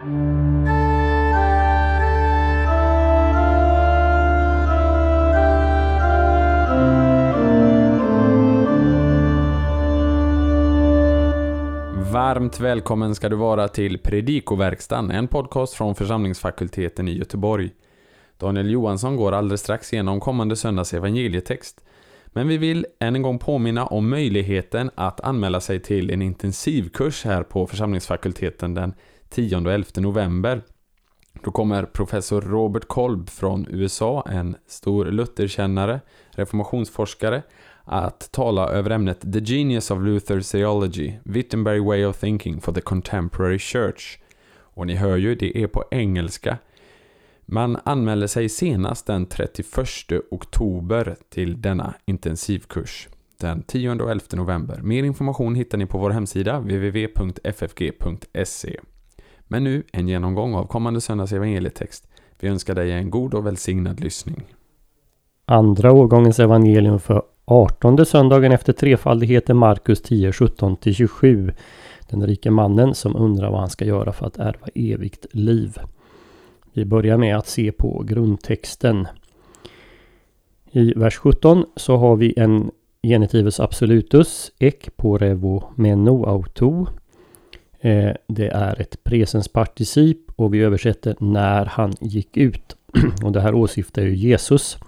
Varmt välkommen ska du vara till Predikoverkstan, en podcast från församlingsfakulteten i Göteborg. Daniel Johansson går alldeles strax igenom kommande söndags evangelietext. Men vi vill än en gång påminna om möjligheten att anmäla sig till en intensivkurs här på församlingsfakulteten den 10 och 11 november. Då kommer professor Robert Kolb från USA, en stor Lutherkännare, reformationsforskare, att tala över ämnet The Genius of Luther's Theology, Wittenberg Way of Thinking for the Contemporary Church. Och ni hör ju, det är på engelska. Man anmäler sig senast den 31 oktober till denna intensivkurs. Den 10 och 11 november. Mer information hittar ni på vår hemsida www.ffg.se. Men nu en genomgång av kommande söndags evangelietext. Vi önskar dig en god och välsignad lyssning. Andra årgångens evangelium för 18 söndagen efter trefaldigheten Markus 10, 17-27. Den rike mannen som undrar vad han ska göra för att ärva evigt liv. Vi börjar med att se på grundtexten. I vers 17 så har vi en genitivus absolutus, ek porevo meno auto. Eh, det är ett presensparticip och vi översätter när han gick ut. och det här åsyftar ju Jesus.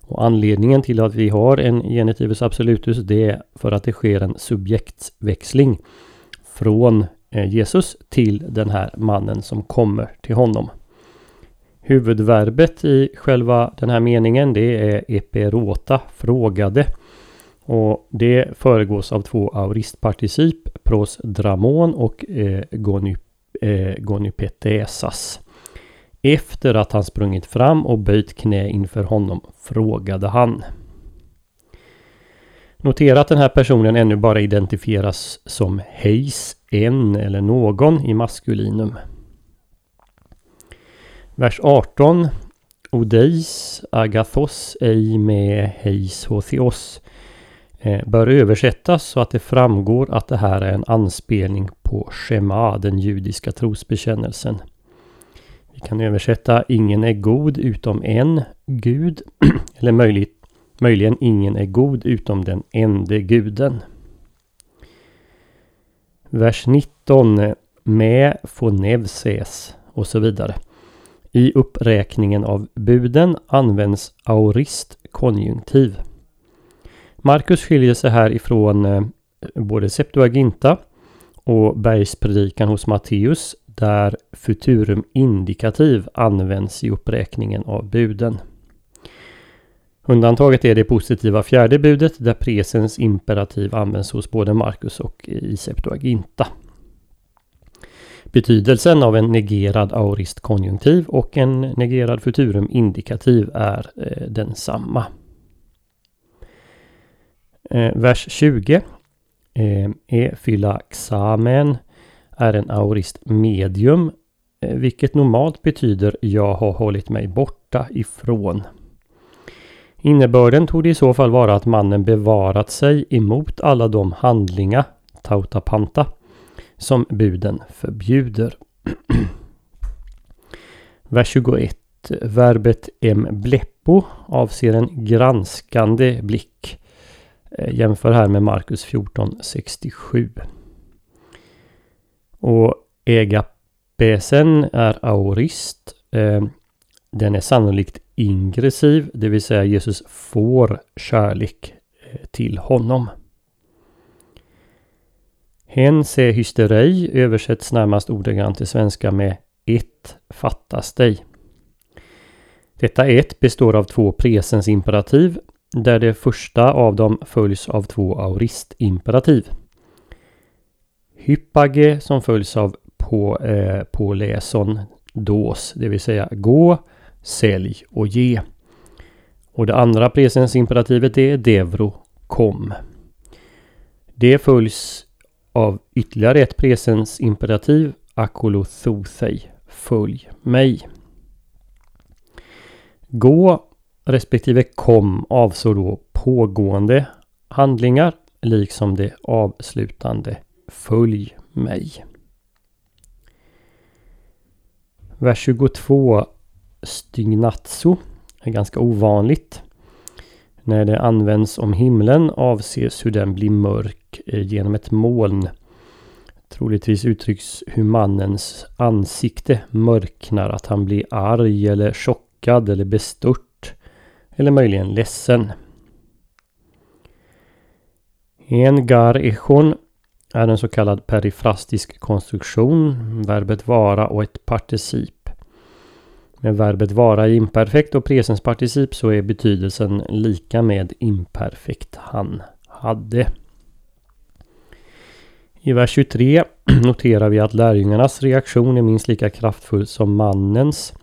Och anledningen till att vi har en genitivus absolutus det är för att det sker en subjektsväxling från eh, Jesus till den här mannen som kommer till honom. Huvudverbet i själva den här meningen det är eperota, frågade. Och det föregås av två auristparticip, pros dramon och eh, eh, gonypetesas. Efter att han sprungit fram och böjt knä inför honom frågade han. Notera att den här personen ännu bara identifieras som heis, en eller någon i maskulinum. Vers 18 Odeis agathos ej med heis hotheos Eh, bör översättas så att det framgår att det här är en anspelning på Shema, den judiska trosbekännelsen. Vi kan översätta ingen är god utom en gud. Eller möjligt, möjligen ingen är god utom den ende guden. Vers 19. Eh, Med fonevses och så vidare. I uppräkningen av buden används aurist konjunktiv. Markus skiljer sig här ifrån eh, både Septuaginta och bergspredikan hos Matteus där futurum indikativ används i uppräkningen av buden. Undantaget är det positiva fjärde budet där presens imperativ används hos både Markus och eh, i Septuaginta. Betydelsen av en negerad aorist konjunktiv och en negerad futurum indikativ är eh, densamma. Eh, vers 20 eh, e är är en aurist medium, eh, vilket normalt betyder jag har hållit mig borta ifrån. Innebörden tog det i så fall vara att mannen bevarat sig emot alla de handlingar, tautapanta, som buden förbjuder. Vers 21. Verbet embleppo avser en granskande blick. Eh, jämför här med Markus 1467. Och egapesen är aorist. Eh, den är sannolikt ingressiv, det vill säga Jesus får kärlek eh, till honom. Hen se hysteri översätts närmast ordagrant till svenska med ett fattas dig. Detta ett består av två presens imperativ där det första av dem följs av två auristimperativ. Hyppage som följs av på, eh, på läson dos, det vill säga gå, sälj och ge. Och det andra presensimperativet är devro, kom. Det följs av ytterligare ett presensimperativ, akolothosei, följ mig. Gå respektive kom avsåg då pågående handlingar liksom det avslutande Följ mig. Vers 22 Stygnatso är ganska ovanligt. När det används om himlen avses hur den blir mörk eh, genom ett moln. Troligtvis uttrycks hur mannens ansikte mörknar, att han blir arg eller chockad eller bestört. Eller möjligen ledsen. En gar echon är en så kallad perifrastisk konstruktion, verbet vara och ett particip. Med verbet vara i imperfekt och presensparticip så är betydelsen lika med imperfekt han hade. I vers 23 noterar vi att lärjungarnas reaktion är minst lika kraftfull som mannens.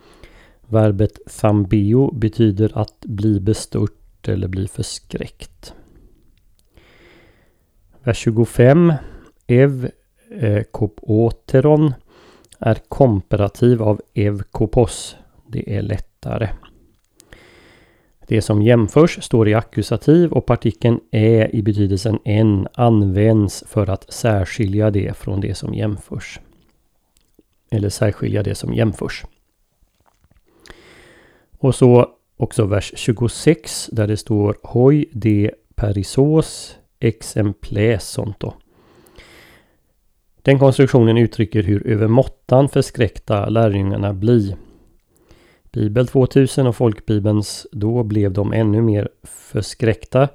Verbet thambeo betyder att bli bestört eller bli förskräckt. Vers 25 Ev eh, kopoteron är komparativ av ev kopos. Det är lättare. Det som jämförs står i akkusativ och partikeln är i betydelsen en används för att särskilja det från det som jämförs. Eller särskilja det som jämförs. Och så också vers 26 där det står Hoi de perisos exemplesonto. Den konstruktionen uttrycker hur övermåttan förskräckta lärjungarna blir. Bibel 2000 och folkbibelns då blev de ännu mer förskräckta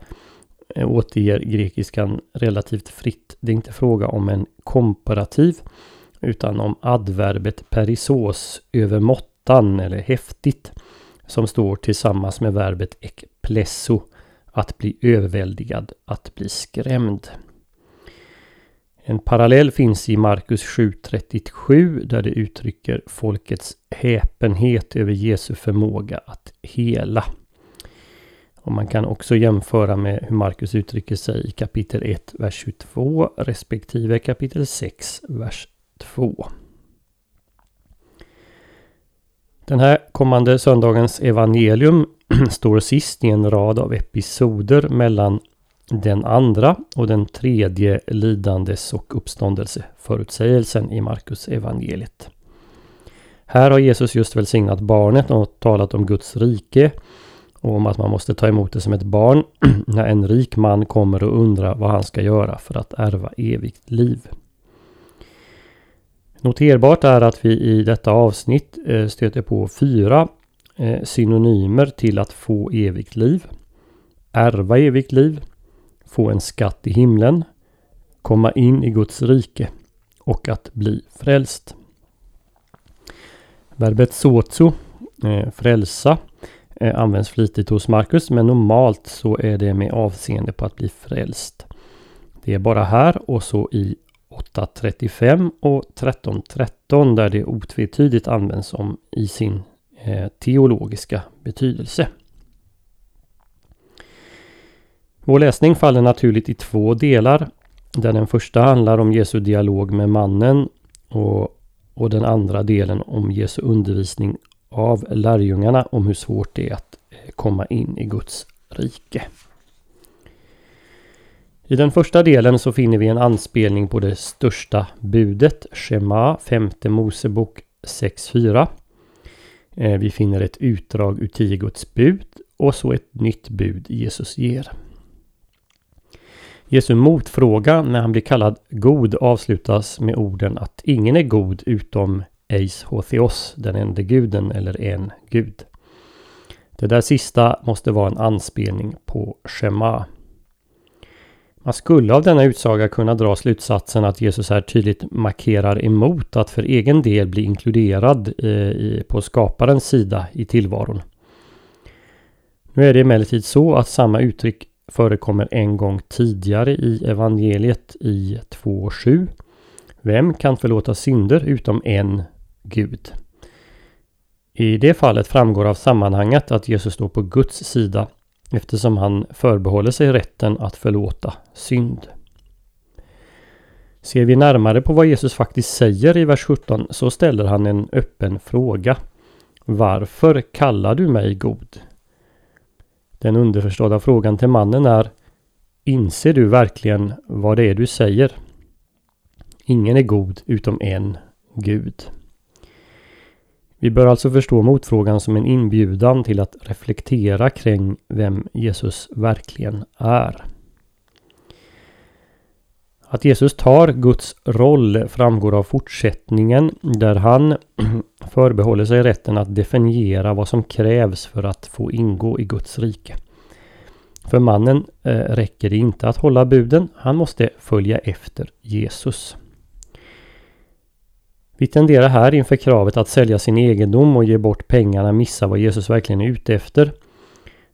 eh, återger grekiskan relativt fritt. Det är inte fråga om en komparativ utan om adverbet perisos övermåttan eller häftigt som står tillsammans med verbet ekplesso att bli överväldigad, att bli skrämd. En parallell finns i Markus 7.37 där det uttrycker folkets häpenhet över Jesu förmåga att hela. Och man kan också jämföra med hur Markus uttrycker sig i kapitel 1, vers 22 respektive kapitel 6, vers 2. Den här kommande söndagens evangelium står sist i en rad av episoder mellan den andra och den tredje lidandes och uppståndelseförutsägelsen i Markus evangeliet. Här har Jesus just välsignat barnet och talat om Guds rike och om att man måste ta emot det som ett barn när en rik man kommer och undrar vad han ska göra för att ärva evigt liv. Noterbart är att vi i detta avsnitt eh, stöter på fyra eh, synonymer till att få evigt liv. Ärva evigt liv, få en skatt i himlen, komma in i Guds rike och att bli frälst. Verbet sozo, eh, frälsa, används flitigt hos Markus men normalt så är det med avseende på att bli frälst. Det är bara här och så i 8.35 och 13.13 där det otvetydigt används om i sin eh, teologiska betydelse. Vår läsning faller naturligt i två delar. Där den första handlar om Jesu dialog med mannen och, och den andra delen om Jesu undervisning av lärjungarna om hur svårt det är att eh, komma in i Guds rike. I den första delen så finner vi en anspelning på det största budet, Shema, femte Mosebok 6.4. Eh, vi finner ett utdrag ur tio Guds bud och så ett nytt bud Jesus ger. Jesu motfråga när han blir kallad god avslutas med orden att ingen är god utom Eis Hotheos, den enda guden eller en gud. Det där sista måste vara en anspelning på Shema. Man skulle av denna utsaga kunna dra slutsatsen att Jesus här tydligt markerar emot att för egen del bli inkluderad eh, på skaparens sida i tillvaron. Nu är det emellertid så att samma uttryck förekommer en gång tidigare i evangeliet i 2.7. Vem kan förlåta synder utom en Gud? I det fallet framgår av sammanhanget att Jesus står på Guds sida eftersom han förbehåller sig rätten att förlåta synd. Ser vi närmare på vad Jesus faktiskt säger i vers 17 så ställer han en öppen fråga. Varför kallar du mig god? Den underförstådda frågan till mannen är Inser du verkligen vad det är du säger? Ingen är god utom en Gud. Vi bör alltså förstå motfrågan som en inbjudan till att reflektera kring vem Jesus verkligen är. Att Jesus tar Guds roll framgår av fortsättningen där han förbehåller sig rätten att definiera vad som krävs för att få ingå i Guds rike. För mannen eh, räcker det inte att hålla buden, han måste följa efter Jesus. Vi tenderar här inför kravet att sälja sin egendom och ge bort pengarna missa vad Jesus verkligen är ute efter.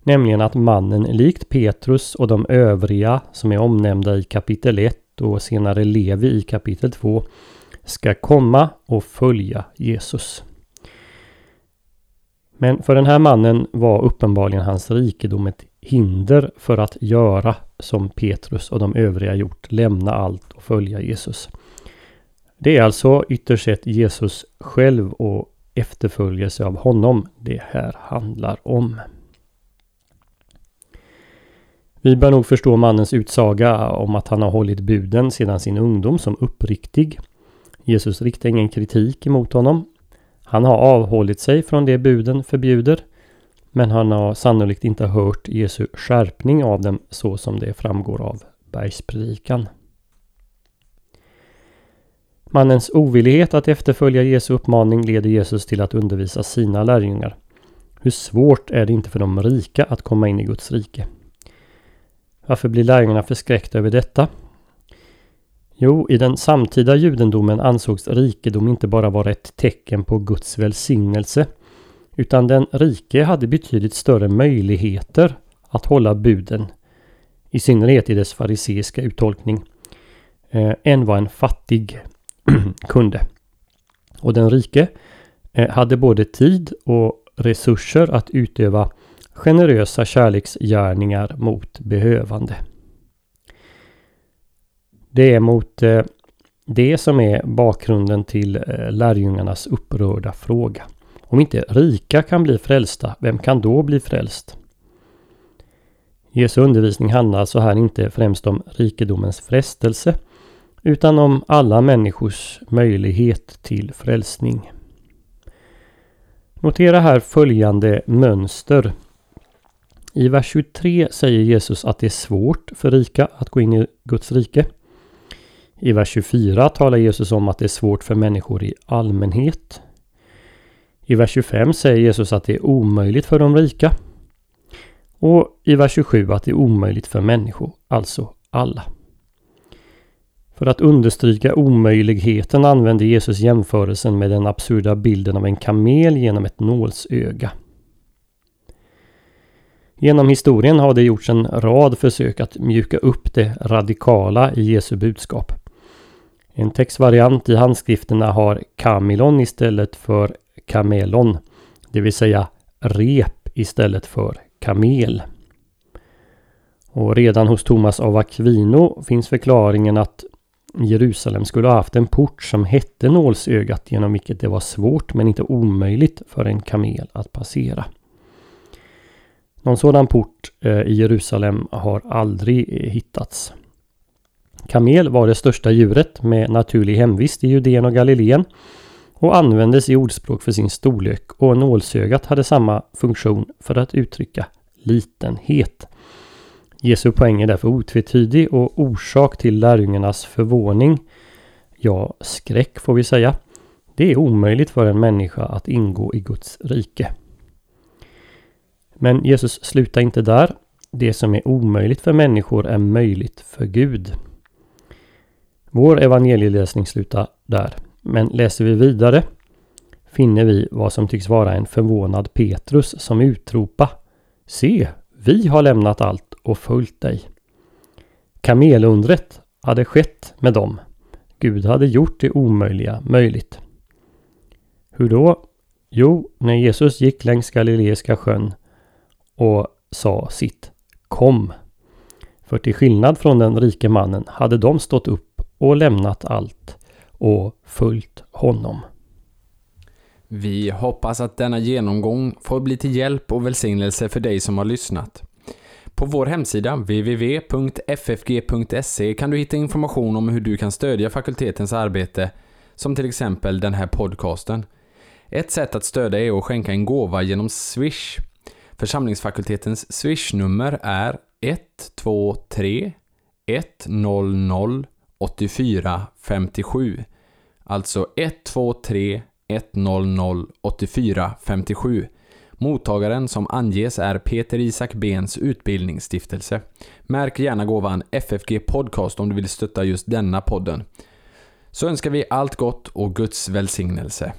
Nämligen att mannen likt Petrus och de övriga som är omnämnda i kapitel 1 och senare Levi i kapitel 2 ska komma och följa Jesus. Men för den här mannen var uppenbarligen hans rikedom ett hinder för att göra som Petrus och de övriga gjort, lämna allt och följa Jesus. Det är alltså ytterst sett Jesus själv och efterföljelse av honom det här handlar om. Vi bör nog förstå mannens utsaga om att han har hållit buden sedan sin ungdom som uppriktig. Jesus riktar ingen kritik emot honom. Han har avhållit sig från det buden förbjuder. Men han har sannolikt inte hört Jesu skärpning av dem så som det framgår av bergspredikan. Mannens ovillighet att efterfölja Jesu uppmaning leder Jesus till att undervisa sina lärjungar. Hur svårt är det inte för de rika att komma in i Guds rike? Varför blir lärjungarna förskräckta över detta? Jo, i den samtida judendomen ansågs rikedom inte bara vara ett tecken på Guds välsignelse, utan den rike hade betydligt större möjligheter att hålla buden, i synnerhet i dess fariseiska uttolkning, eh, än vad en fattig kunde. Och den rike eh, hade både tid och resurser att utöva generösa kärleksgärningar mot behövande. Det är mot eh, det som är bakgrunden till eh, lärjungarnas upprörda fråga. Om inte rika kan bli frälsta, vem kan då bli frälst? Jesu undervisning handlar så här inte främst om rikedomens frestelse utan om alla människors möjlighet till frälsning. Notera här följande mönster i vers 23 säger Jesus att det är svårt för rika att gå in i Guds rike. I vers 24 talar Jesus om att det är svårt för människor i allmänhet. I vers 25 säger Jesus att det är omöjligt för de rika. Och i vers 27 att det är omöjligt för människor, alltså alla. För att understryka omöjligheten använder Jesus jämförelsen med den absurda bilden av en kamel genom ett nålsöga. Genom historien har det gjorts en rad försök att mjuka upp det radikala i Jesu budskap. En textvariant i handskrifterna har kamilon istället för kamelon, det vill säga rep istället för kamel. Och redan hos Thomas av Aquino finns förklaringen att Jerusalem skulle ha haft en port som hette nålsögat genom vilket det var svårt men inte omöjligt för en kamel att passera. Någon sådan port eh, i Jerusalem har aldrig eh, hittats. Kamel var det största djuret med naturlig hemvist i Judeen och Galileen och användes i ordspråk för sin storlek och nålsögat hade samma funktion för att uttrycka litenhet. Jesu poäng är därför otvetydig och orsak till lärjungarnas förvåning, ja skräck får vi säga. Det är omöjligt för en människa att ingå i Guds rike. Men Jesus slutar inte där. Det som är omöjligt för människor är möjligt för Gud. Vår evangelieläsning slutar där. Men läser vi vidare finner vi vad som tycks vara en förvånad Petrus som utropa Se, vi har lämnat allt och följt dig. Kamelundret hade skett med dem. Gud hade gjort det omöjliga möjligt. Hur då? Jo, när Jesus gick längs Galileiska sjön och sa sitt Kom! För till skillnad från den rike mannen hade de stått upp och lämnat allt och följt honom. Vi hoppas att denna genomgång får bli till hjälp och välsignelse för dig som har lyssnat. På vår hemsida www.ffg.se kan du hitta information om hur du kan stödja fakultetens arbete, som till exempel den här podcasten. Ett sätt att stödja är att skänka en gåva genom Swish. Församlingsfakultetens Swish-nummer är 123 100 84 57. Alltså 123 100 84 57. Mottagaren som anges är Peter Isak Bens utbildningsstiftelse. Märk gärna gåvan FFG Podcast om du vill stötta just denna podden. Så önskar vi allt gott och Guds välsignelse.